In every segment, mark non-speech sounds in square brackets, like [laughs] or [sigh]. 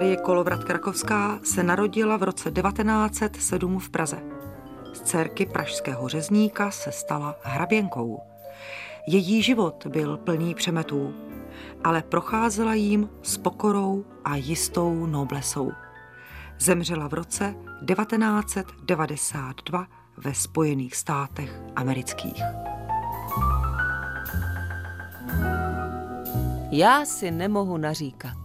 Marie Kolovrat Krakovská se narodila v roce 1907 v Praze. Z dcerky pražského řezníka se stala hraběnkou. Její život byl plný přemetů, ale procházela jim s pokorou a jistou noblesou. Zemřela v roce 1992 ve Spojených státech amerických. Já si nemohu naříkat.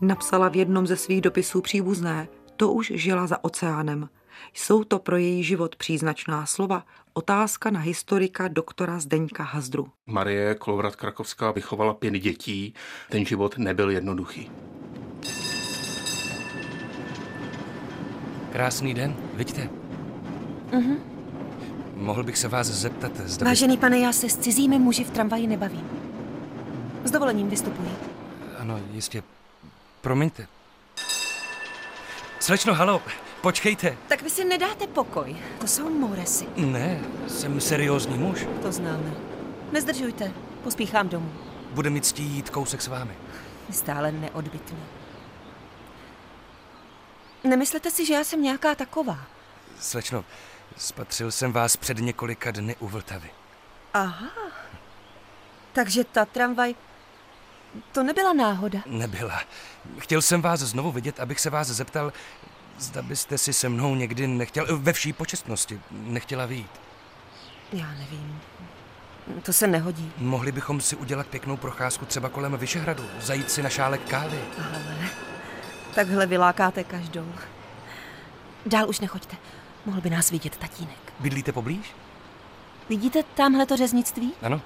Napsala v jednom ze svých dopisů příbuzné, to už žila za oceánem. Jsou to pro její život příznačná slova, otázka na historika doktora Zdeňka Hazdru. Marie Kolovrat Krakovská vychovala pět dětí, ten život nebyl jednoduchý. Krásný den, vidíte? Mhm. Mohl bych se vás zeptat, zda... Vážený pane, já se s cizími muži v tramvaji nebavím. S dovolením vystupuji. Ano, jistě. Promiňte. Slečno, halo, počkejte. Tak vy si nedáte pokoj. To jsou mouresy. Ne, jsem seriózní muž. To známe. Nezdržujte, pospíchám domů. Bude mi ctí jít kousek s vámi. Stále neodbitný. Nemyslete si, že já jsem nějaká taková? Slečno, spatřil jsem vás před několika dny u Vltavy. Aha. Takže ta tramvaj... To nebyla náhoda. Nebyla. Chtěl jsem vás znovu vidět, abych se vás zeptal, zda byste si se mnou někdy nechtěl, ve vší počestnosti, nechtěla výjít. Já nevím. To se nehodí. Mohli bychom si udělat pěknou procházku třeba kolem Vyšehradu, zajít si na šálek kávy. Ale takhle vylákáte každou. Dál už nechoďte. Mohl by nás vidět tatínek. Bydlíte poblíž? Vidíte tamhle to řeznictví? Ano.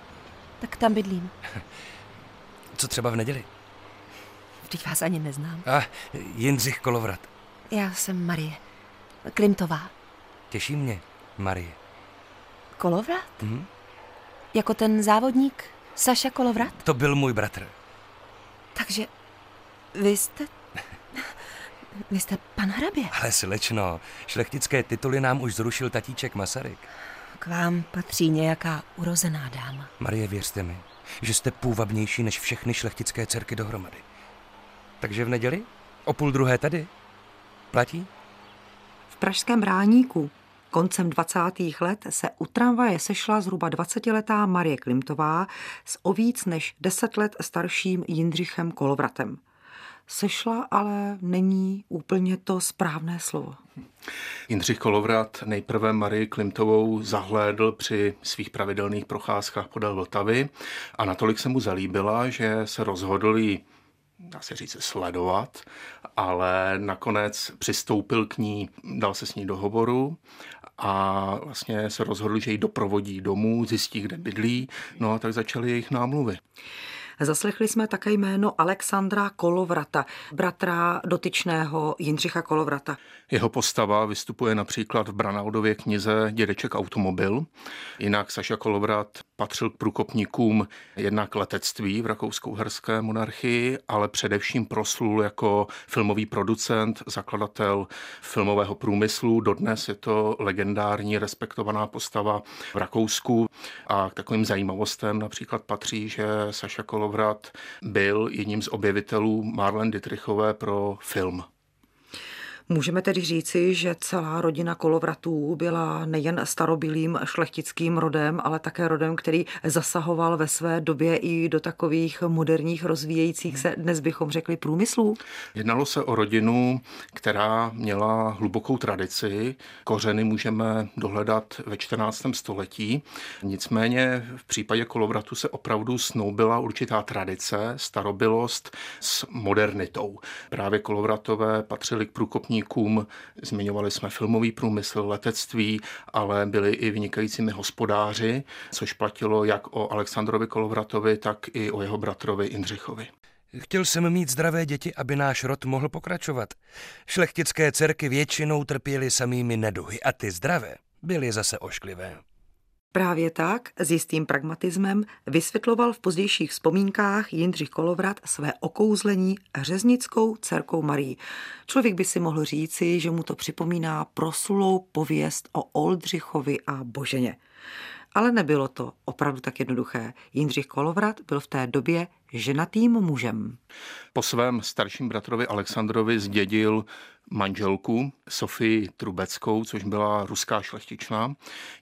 Tak tam bydlím. [laughs] Co třeba v neděli? Vždyť vás ani neznám. A Jindřich Kolovrat. Já jsem Marie. Klimtová. Těší mě, Marie. Kolovrat? Mhm. Jako ten závodník Saša Kolovrat? To byl můj bratr. Takže vy jste... [laughs] Vy jste pan hrabě. Ale slečno, šlechtické tituly nám už zrušil tatíček Masaryk. K vám patří nějaká urozená dáma. Marie, věřte mi, že jste půvabnější než všechny šlechtické dcerky dohromady. Takže v neděli? O půl druhé tady? Platí? V pražském Bráníku koncem 20. let se u tramvaje sešla zhruba 20-letá Marie Klimtová s o víc než 10 let starším Jindřichem Kolovratem. Sešla ale není úplně to správné slovo. Jindřich Kolovrat nejprve Marii Klimtovou zahlédl při svých pravidelných procházkách podél Vltavy a natolik se mu zalíbila, že se rozhodl jí dá se říct, sledovat, ale nakonec přistoupil k ní, dal se s ní do hovoru a vlastně se rozhodl, že ji doprovodí domů, zjistí, kde bydlí, no a tak začaly jejich námluvy. Zaslechli jsme také jméno Alexandra Kolovrata, bratra dotyčného Jindřicha Kolovrata. Jeho postava vystupuje například v Branaudově knize Dědeček automobil. Jinak Saša Kolovrat patřil k průkopníkům jednak letectví v rakousko-uherské monarchii, ale především proslul jako filmový producent, zakladatel filmového průmyslu. Dodnes je to legendární, respektovaná postava v Rakousku. A k takovým zajímavostem například patří, že Saša Kolovrat byl jedním z objevitelů Marlene Dietrichové pro film. Můžeme tedy říci, že celá rodina kolovratů byla nejen starobilým šlechtickým rodem, ale také rodem, který zasahoval ve své době i do takových moderních rozvíjejících se, dnes bychom řekli, průmyslů. Jednalo se o rodinu, která měla hlubokou tradici. Kořeny můžeme dohledat ve 14. století. Nicméně v případě kolovratu se opravdu snoubila určitá tradice, starobilost s modernitou. Právě kolovratové patřili k průkopní průkopníkům. Zmiňovali jsme filmový průmysl, letectví, ale byli i vynikajícími hospodáři, což platilo jak o Alexandrovi Kolovratovi, tak i o jeho bratrovi Indřichovi. Chtěl jsem mít zdravé děti, aby náš rod mohl pokračovat. Šlechtické dcerky většinou trpěly samými neduhy a ty zdravé byly zase ošklivé. Právě tak, s jistým pragmatismem, vysvětloval v pozdějších vzpomínkách Jindřich Kolovrat své okouzlení řeznickou dcerkou Marí. Člověk by si mohl říci, že mu to připomíná prosulou pověst o Oldřichovi a Boženě. Ale nebylo to opravdu tak jednoduché. Jindřich Kolovrat byl v té době ženatým mužem. Po svém starším bratrovi Alexandrovi zdědil manželku Sofii Trubeckou, což byla ruská šlechtičná.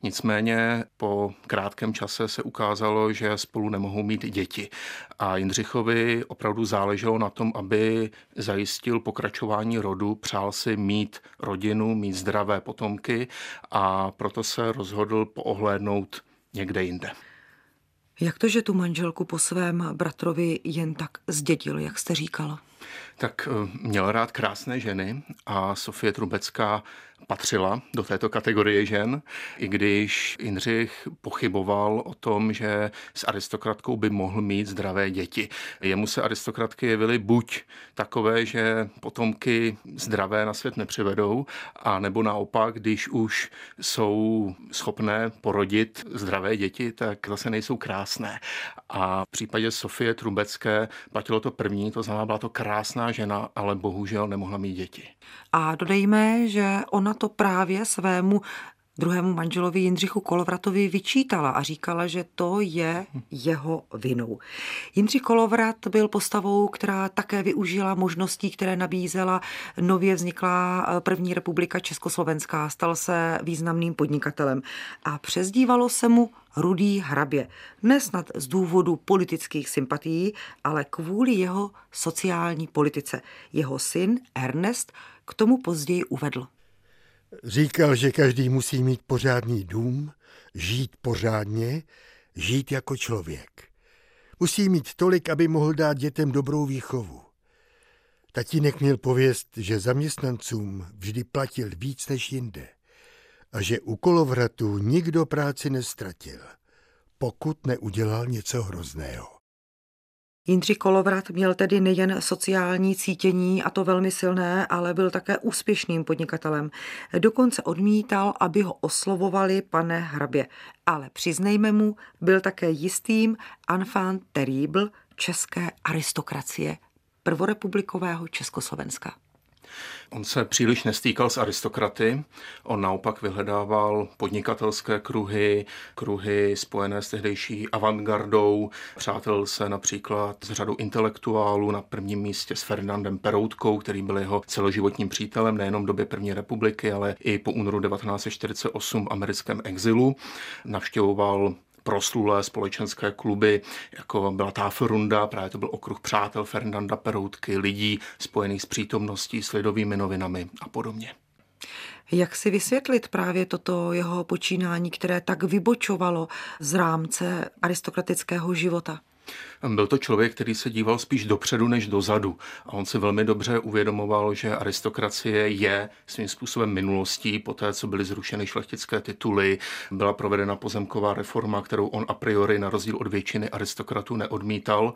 Nicméně po krátkém čase se ukázalo, že spolu nemohou mít děti. A Jindřichovi opravdu záleželo na tom, aby zajistil pokračování rodu, přál si mít rodinu, mít zdravé potomky a proto se rozhodl poohlédnout někde jinde. Jak to, že tu manželku po svém bratrovi jen tak zdědil, jak jste říkala? Tak eh, měl rád krásné ženy a Sofie Trubecká patřila do této kategorie žen, i když Jindřich pochyboval o tom, že s aristokratkou by mohl mít zdravé děti. Jemu se aristokratky jevily buď takové, že potomky zdravé na svět nepřivedou, a nebo naopak, když už jsou schopné porodit zdravé děti, tak zase nejsou krásné. A v případě Sofie Trubecké platilo to první, to znamená, byla to krásná žena, ale bohužel nemohla mít děti. A dodejme, že ona to právě svému druhému manželovi Jindřichu Kolovratovi vyčítala a říkala, že to je jeho vinou. Jindřich Kolovrat byl postavou, která také využila možností, které nabízela nově vzniklá eh, první republika Československá. Stal se významným podnikatelem a přezdívalo se mu Rudý hrabě. Nesnad z důvodu politických sympatií, ale kvůli jeho sociální politice. Jeho syn Ernest k tomu později uvedl. Říkal, že každý musí mít pořádný dům, žít pořádně, žít jako člověk. Musí mít tolik, aby mohl dát dětem dobrou výchovu. Tatínek měl pověst, že zaměstnancům vždy platil víc než jinde a že u kolovratu nikdo práci nestratil, pokud neudělal něco hrozného. Jindřich Kolovrat měl tedy nejen sociální cítění, a to velmi silné, ale byl také úspěšným podnikatelem. Dokonce odmítal, aby ho oslovovali pane hrabě. Ale přiznejme mu, byl také jistým enfant terrible české aristokracie prvorepublikového Československa. On se příliš nestýkal s aristokraty, on naopak vyhledával podnikatelské kruhy, kruhy spojené s tehdejší avantgardou, přátel se například s řadou intelektuálů, na prvním místě s Ferdinandem Peroutkou, který byl jeho celoživotním přítelem nejenom v době první republiky, ale i po únoru 1948 v americkém exilu. Navštěvoval proslulé společenské kluby, jako byla Tafelrunda, právě to byl okruh přátel Fernanda Peroutky, lidí spojených s přítomností, s lidovými novinami a podobně. Jak si vysvětlit právě toto jeho počínání, které tak vybočovalo z rámce aristokratického života? Byl to člověk, který se díval spíš dopředu než dozadu. A on si velmi dobře uvědomoval, že aristokracie je svým způsobem minulostí. Po té, co byly zrušeny šlechtické tituly, byla provedena pozemková reforma, kterou on a priori na rozdíl od většiny aristokratů neodmítal.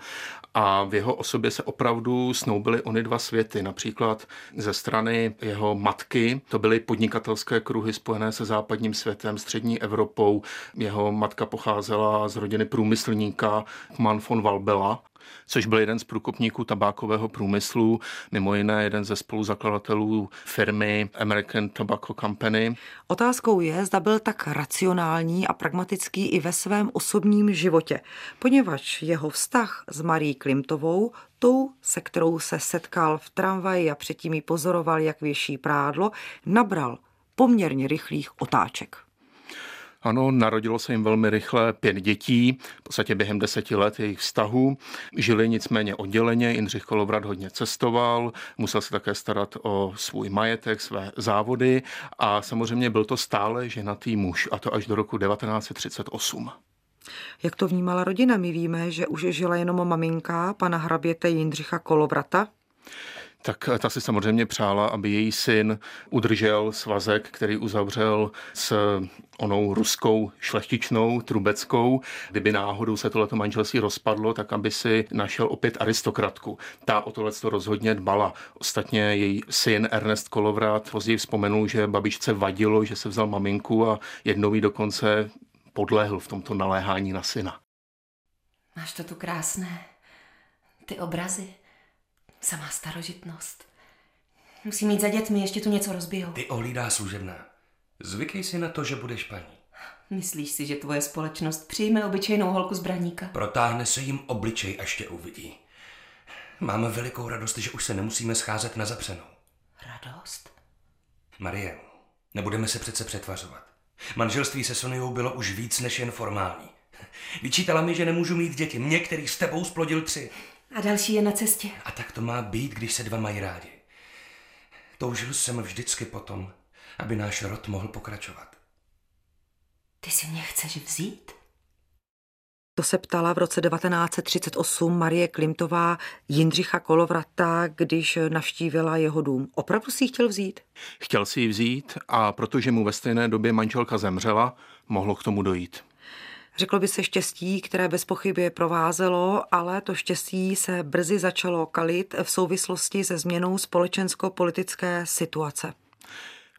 A v jeho osobě se opravdu snoubily ony dva světy. Například ze strany jeho matky, to byly podnikatelské kruhy spojené se západním světem, střední Evropou. Jeho matka pocházela z rodiny průmyslníka Man von Valbela, což byl jeden z průkopníků tabákového průmyslu, mimo jiné jeden ze spoluzakladatelů firmy American Tobacco Company. Otázkou je, zda byl tak racionální a pragmatický i ve svém osobním životě, poněvadž jeho vztah s Marí Klimtovou, tou, se kterou se setkal v tramvaji a předtím ji pozoroval, jak věší prádlo, nabral poměrně rychlých otáček. Ano, narodilo se jim velmi rychle pět dětí, v podstatě během deseti let jejich vztahu. Žili nicméně odděleně, Jindřich Kolovrat hodně cestoval, musel se také starat o svůj majetek, své závody a samozřejmě byl to stále ženatý muž, a to až do roku 1938. Jak to vnímala rodina? My víme, že už žila jenom maminka pana hraběte Jindřicha Kolovrata tak ta si samozřejmě přála, aby její syn udržel svazek, který uzavřel s onou ruskou šlechtičnou, trubeckou. Kdyby náhodou se tohleto manželství rozpadlo, tak aby si našel opět aristokratku. Ta o tohle to rozhodně dbala. Ostatně její syn Ernest Kolovrat později vzpomenul, že babičce vadilo, že se vzal maminku a jednou jí dokonce podlehl v tomto naléhání na syna. Máš to tu krásné. Ty obrazy. Samá starožitnost. Musí mít za dětmi, ještě tu něco rozbijou. Ty ohlídá služebná. Zvykej si na to, že budeš paní. Myslíš si, že tvoje společnost přijme obyčejnou holku zbraníka? Protáhne se jim obličej, až tě uvidí. Máme velikou radost, že už se nemusíme scházet na zapřenou. Radost? Marie, nebudeme se přece přetvařovat. Manželství se Soniou bylo už víc než jen formální. Vyčítala mi, že nemůžu mít děti. Mě, který s tebou splodil tři. A další je na cestě. A tak to má být, když se dva mají rádi. Toužil jsem vždycky potom, aby náš rod mohl pokračovat. Ty si mě chceš vzít? To se ptala v roce 1938 Marie Klimtová Jindřicha Kolovrata, když navštívila jeho dům. Opravdu si ji chtěl vzít? Chtěl si ji vzít a protože mu ve stejné době manželka zemřela, mohlo k tomu dojít. Řeklo by se štěstí, které bez pochyby provázelo, ale to štěstí se brzy začalo kalit v souvislosti se změnou společensko-politické situace.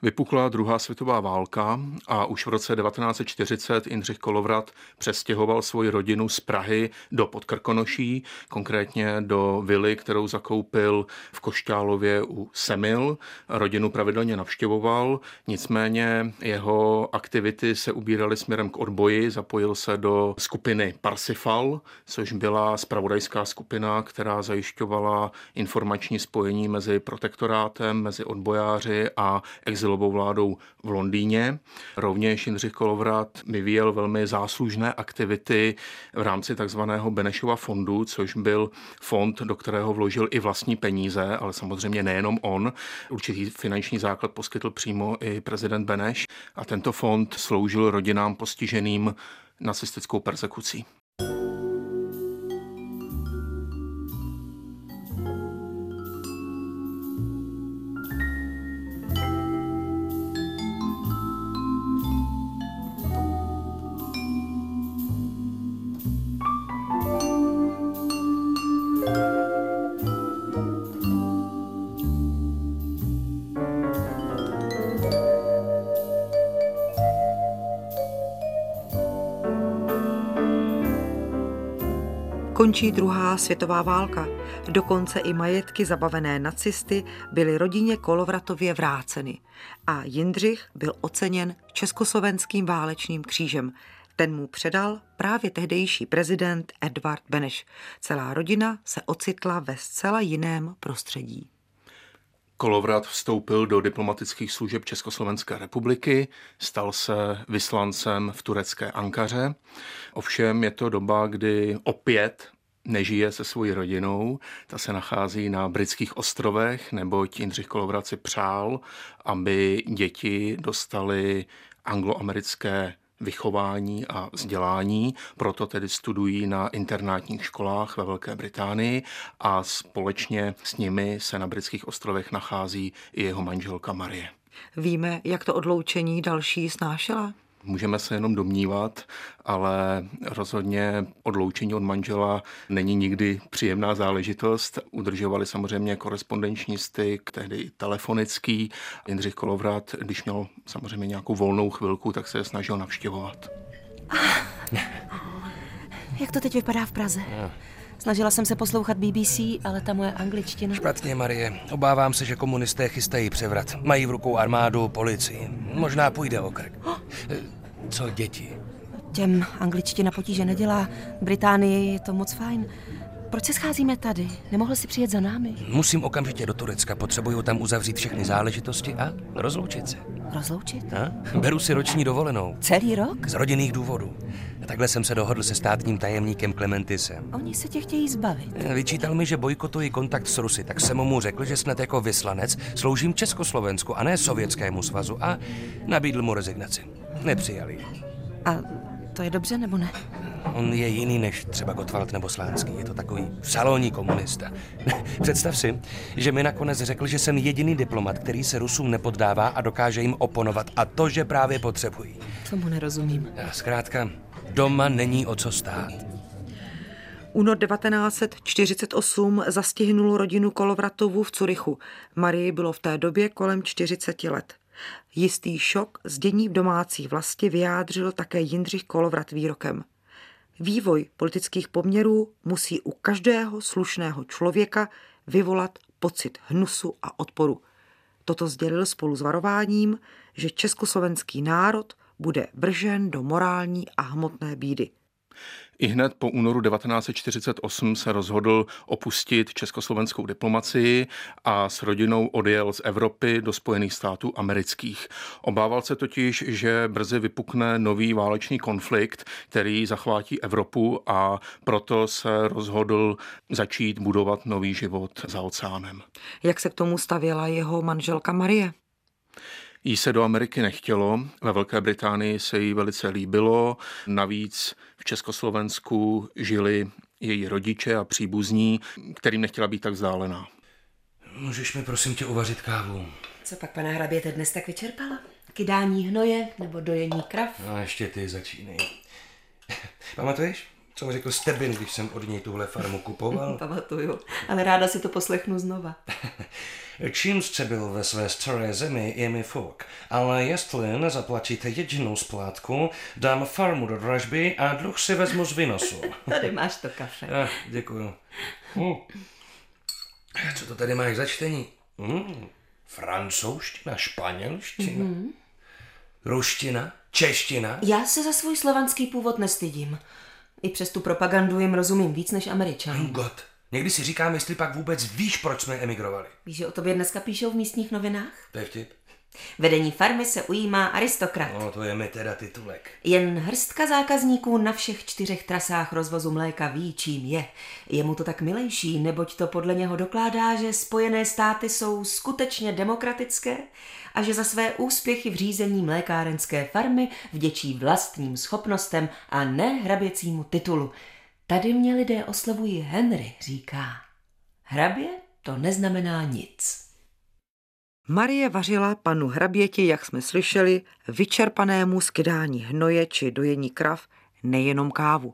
Vypukla druhá světová válka a už v roce 1940 Jindřich Kolovrat přestěhoval svoji rodinu z Prahy do Podkrkonoší, konkrétně do vily, kterou zakoupil v Košťálově u Semil. Rodinu pravidelně navštěvoval, nicméně jeho aktivity se ubíraly směrem k odboji, zapojil se do skupiny Parsifal, což byla spravodajská skupina, která zajišťovala informační spojení mezi protektorátem, mezi odbojáři a exil exilovou vládou v Londýně. Rovněž Jindřich Kolovrat vyvíjel velmi záslužné aktivity v rámci takzvaného Benešova fondu, což byl fond, do kterého vložil i vlastní peníze, ale samozřejmě nejenom on. Určitý finanční základ poskytl přímo i prezident Beneš a tento fond sloužil rodinám postiženým nacistickou persekucí. Končí druhá světová válka. Dokonce i majetky zabavené nacisty byly rodině Kolovratově vráceny. A Jindřich byl oceněn Československým válečným křížem. Ten mu předal právě tehdejší prezident Edvard Beneš. Celá rodina se ocitla ve zcela jiném prostředí. Kolovrat vstoupil do diplomatických služeb Československé republiky, stal se vyslancem v turecké Ankaře. Ovšem je to doba, kdy opět nežije se svojí rodinou, ta se nachází na britských ostrovech, neboť Jindřich Kolovrat si přál, aby děti dostali angloamerické vychování a vzdělání, proto tedy studují na internátních školách ve Velké Británii a společně s nimi se na britských ostrovech nachází i jeho manželka Marie. Víme, jak to odloučení další snášela? Můžeme se jenom domnívat, ale rozhodně odloučení od manžela není nikdy příjemná záležitost. Udržovali samozřejmě korespondenční styk, tehdy telefonický. Jindřich Kolovrat, když měl samozřejmě nějakou volnou chvilku, tak se je snažil navštěvovat. Jak to teď vypadá v Praze? Snažila jsem se poslouchat BBC, ale ta moje angličtina... Špatně, Marie. Obávám se, že komunisté chystají převrat. Mají v rukou armádu, policii. Možná půjde o krk. Co děti? Těm angličtina potíže nedělá. Británii je to moc fajn. Proč se scházíme tady? Nemohl si přijet za námi? Musím okamžitě do Turecka. Potřebuju tam uzavřít všechny záležitosti a rozloučit se. Rozloučit? A? Beru si roční dovolenou. Celý rok? Z rodinných důvodů. Takhle jsem se dohodl se státním tajemníkem Klementisem. Oni se tě chtějí zbavit. Vyčítal mi, že bojkotuji kontakt s Rusy, tak jsem mu řekl, že snad jako vyslanec sloužím Československu a ne Sovětskému svazu a nabídl mu rezignaci. Nepřijali. A to je dobře nebo ne? On je jiný než třeba Gottwald nebo Slánský. Je to takový salonní komunista. [laughs] Představ si, že mi nakonec řekl, že jsem jediný diplomat, který se Rusům nepoddává a dokáže jim oponovat. A to, že právě potřebují. Tomu nerozumím. A zkrátka, doma není o co stát. Únor 1948 zastihnul rodinu Kolovratovu v Curychu. Marii bylo v té době kolem 40 let. Jistý šok z dění v domácí vlasti vyjádřil také Jindřich Kolovrat výrokem. Vývoj politických poměrů musí u každého slušného člověka vyvolat pocit hnusu a odporu. Toto sdělil spolu s varováním, že československý národ bude vržen do morální a hmotné bídy. I hned po únoru 1948 se rozhodl opustit československou diplomacii a s rodinou odjel z Evropy do Spojených států amerických. Obával se totiž, že brzy vypukne nový válečný konflikt, který zachvátí Evropu a proto se rozhodl začít budovat nový život za oceánem. Jak se k tomu stavěla jeho manželka Marie? Jí se do Ameriky nechtělo, ve Velké Británii se jí velice líbilo, navíc v Československu žili její rodiče a příbuzní, kterým nechtěla být tak vzdálená. Můžeš mi prosím tě uvařit kávu? Co pak, pana hraběte, dnes tak vyčerpala? Kydání hnoje nebo dojení krav? No ještě ty začínej. [laughs] Pamatuješ, co mi řekl Stebin, když jsem od něj tuhle farmu kupoval? [laughs] Pamatuju, ale ráda si to poslechnu znova. [laughs] Čím jste byl ve své staré zemi, je mi fuk, ale jestli nezaplatíte jedinou splátku, dám farmu do dražby a dluh si vezmu z vynosu. [laughs] Tady máš to kafe. Ah, děkuju. Hm. Co to tady máš za čtení? Hm. Francouzština, španělština, mm-hmm. ruština, čeština. Já se za svůj slovanský původ nestydím. I přes tu propagandu jim rozumím víc než američanům. God. Někdy si říkám, jestli pak vůbec víš, proč jsme emigrovali. Víš, že o tobě dneska píšou v místních novinách? To je vtip. Vedení farmy se ujímá aristokrat. No, to je mi teda titulek. Jen hrstka zákazníků na všech čtyřech trasách rozvozu mléka ví, čím je. Je mu to tak milejší, neboť to podle něho dokládá, že Spojené státy jsou skutečně demokratické a že za své úspěchy v řízení mlékárenské farmy vděčí vlastním schopnostem a ne hraběcímu titulu. Tady mě lidé oslovují Henry, říká. Hrabě to neznamená nic. Marie vařila panu hraběti, jak jsme slyšeli, vyčerpanému skydání hnoje či dojení krav, nejenom kávu.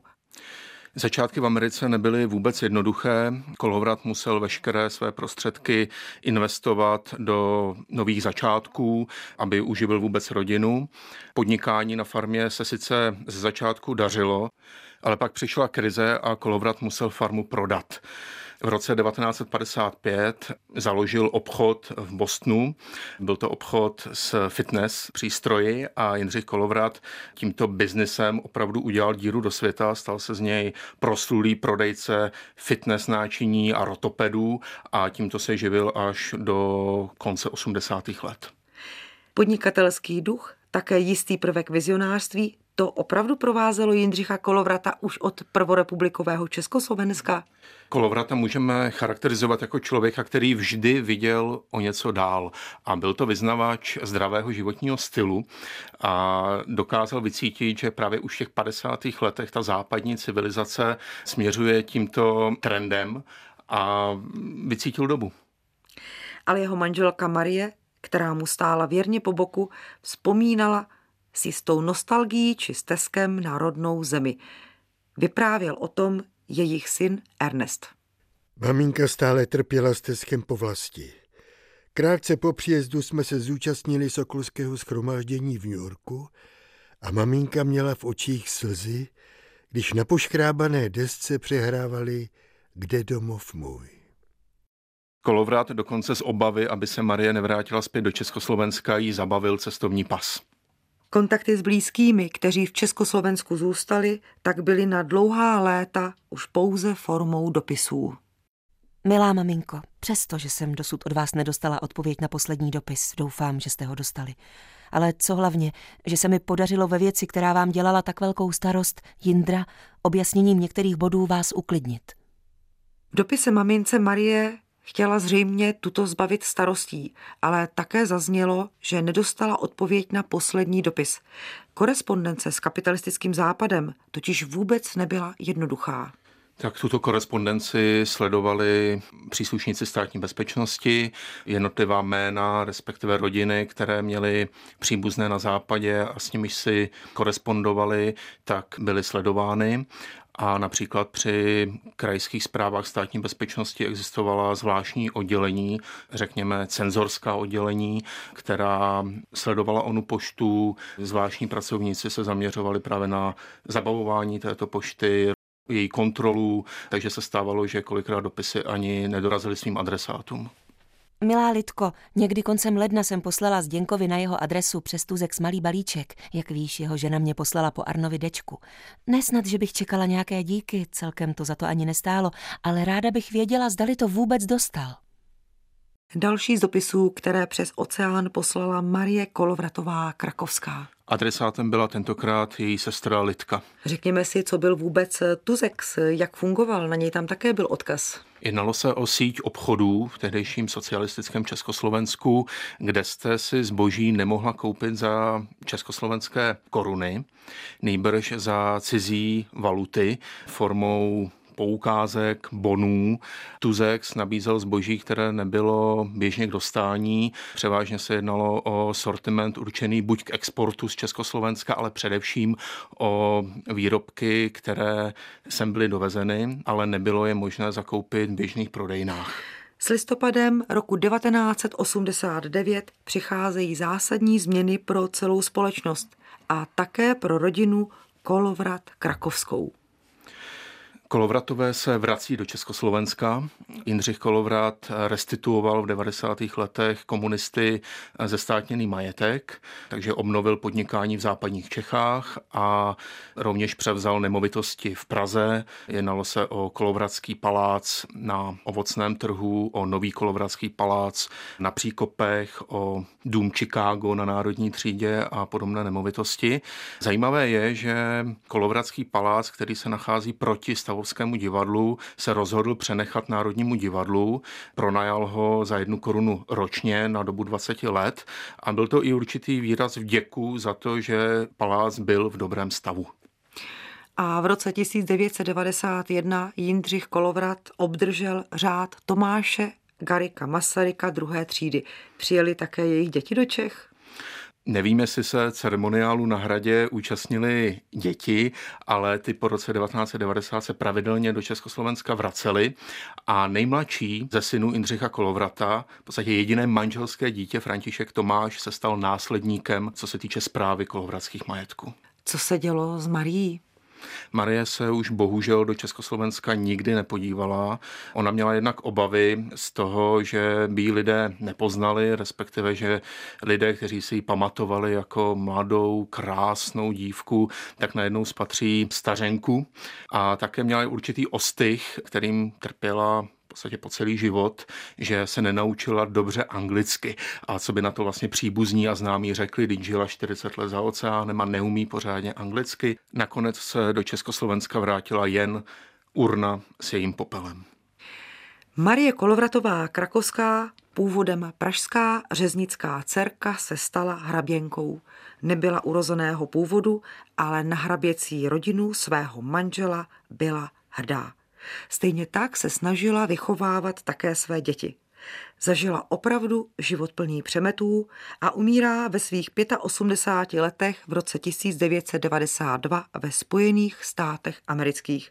Začátky v Americe nebyly vůbec jednoduché. Kolovrat musel veškeré své prostředky investovat do nových začátků, aby uživil vůbec rodinu. Podnikání na farmě se sice ze začátku dařilo, ale pak přišla krize a Kolovrat musel farmu prodat. V roce 1955 založil obchod v Bostonu. Byl to obchod s fitness přístroji a Jindřich Kolovrat tímto biznesem opravdu udělal díru do světa. Stal se z něj proslulý prodejce fitness náčiní a rotopedů a tímto se živil až do konce 80. let. Podnikatelský duch, také jistý prvek vizionářství, to opravdu provázelo Jindřicha Kolovrata už od prvorepublikového Československa? Kolovrata můžeme charakterizovat jako člověka, který vždy viděl o něco dál a byl to vyznavač zdravého životního stylu a dokázal vycítit, že právě už v těch 50. letech ta západní civilizace směřuje tímto trendem a vycítil dobu. Ale jeho manželka Marie, která mu stála věrně po boku, vzpomínala s jistou nostalgií či steskem na rodnou zemi. Vyprávěl o tom jejich syn Ernest. Maminka stále trpěla steskem po vlasti. Krátce po příjezdu jsme se zúčastnili Sokolského schromáždění v New Yorku a maminka měla v očích slzy, když na poškrábané desce přehrávali Kde domov můj. Kolovrat dokonce z obavy, aby se Marie nevrátila zpět do Československa, jí zabavil cestovní pas. Kontakty s blízkými, kteří v Československu zůstali, tak byly na dlouhá léta už pouze formou dopisů. Milá maminko, přesto, že jsem dosud od vás nedostala odpověď na poslední dopis, doufám, že jste ho dostali. Ale co hlavně, že se mi podařilo ve věci, která vám dělala tak velkou starost, Jindra, objasněním některých bodů vás uklidnit. V dopise mamince Marie Chtěla zřejmě tuto zbavit starostí, ale také zaznělo, že nedostala odpověď na poslední dopis. Korespondence s kapitalistickým západem totiž vůbec nebyla jednoduchá. Tak tuto korespondenci sledovali příslušníci státní bezpečnosti, jednotlivá jména, respektive rodiny, které měly příbuzné na západě a s nimiž si korespondovali, tak byly sledovány. A například při krajských zprávách státní bezpečnosti existovala zvláštní oddělení, řekněme cenzorská oddělení, která sledovala onu poštu. Zvláštní pracovníci se zaměřovali právě na zabavování této pošty, její kontrolu, takže se stávalo, že kolikrát dopisy ani nedorazily svým adresátům. Milá Lidko, někdy koncem ledna jsem poslala Zděnkovi na jeho adresu přes Tuzex malý balíček. Jak víš, jeho žena mě poslala po Arnovi dečku. Nesnad, že bych čekala nějaké díky, celkem to za to ani nestálo, ale ráda bych věděla, zdali to vůbec dostal. Další z dopisů, které přes oceán poslala Marie Kolovratová Krakovská. Adresátem byla tentokrát její sestra Litka. Řekněme si, co byl vůbec Tuzex, jak fungoval, na něj tam také byl odkaz. Jednalo se o síť obchodů v tehdejším socialistickém Československu, kde jste si zboží nemohla koupit za československé koruny, nejbrž za cizí valuty formou poukázek, bonů. Tuzex nabízel zboží, které nebylo běžně k dostání. Převážně se jednalo o sortiment určený buď k exportu z Československa, ale především o výrobky, které sem byly dovezeny, ale nebylo je možné zakoupit v běžných prodejnách. S listopadem roku 1989 přicházejí zásadní změny pro celou společnost a také pro rodinu Kolovrat Krakovskou. Kolovratové se vrací do Československa. Jindřich Kolovrat restituoval v 90. letech komunisty ze státněný majetek, takže obnovil podnikání v západních Čechách a rovněž převzal nemovitosti v Praze. Jednalo se o Kolovratský palác na ovocném trhu, o nový Kolovratský palác na Příkopech, o dům Chicago na Národní třídě a podobné nemovitosti. Zajímavé je, že Kolovratský palác, který se nachází proti stavu Královskému divadlu se rozhodl přenechat Národnímu divadlu, pronajal ho za jednu korunu ročně na dobu 20 let a byl to i určitý výraz vděku za to, že palác byl v dobrém stavu. A v roce 1991 Jindřich Kolovrat obdržel řád Tomáše Garika Masaryka druhé třídy. Přijeli také jejich děti do Čech? Nevíme, jestli se ceremoniálu na hradě účastnili děti, ale ty po roce 1990 se pravidelně do Československa vraceli a nejmladší ze synů Indřicha Kolovrata, v podstatě jediné manželské dítě František Tomáš, se stal následníkem, co se týče zprávy kolovratských majetků. Co se dělo s Marí? Marie se už bohužel do Československa nikdy nepodívala. Ona měla jednak obavy z toho, že by ji lidé nepoznali, respektive, že lidé, kteří si ji pamatovali jako mladou, krásnou dívku, tak najednou spatří stařenku. A také měla určitý ostych, kterým trpěla podstatě po celý život, že se nenaučila dobře anglicky. A co by na to vlastně příbuzní a známí řekli, když žila 40 let za oceánem a neumí pořádně anglicky. Nakonec se do Československa vrátila jen urna s jejím popelem. Marie Kolovratová Krakovská, původem pražská řeznická dcerka, se stala hraběnkou. Nebyla urozeného původu, ale na hraběcí rodinu svého manžela byla hrdá. Stejně tak se snažila vychovávat také své děti. Zažila opravdu život plný přemetů a umírá ve svých 85 letech v roce 1992 ve Spojených státech amerických.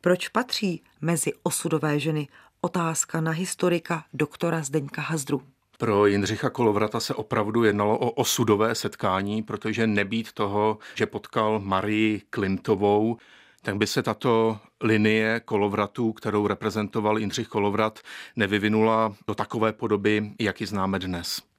Proč patří mezi osudové ženy? Otázka na historika doktora Zdeňka Hazdru. Pro Jindřicha Kolovrata se opravdu jednalo o osudové setkání, protože nebýt toho, že potkal Marii Klimtovou, tak by se tato linie kolovratů, kterou reprezentoval Jindřich Kolovrat, nevyvinula do takové podoby, jak ji známe dnes.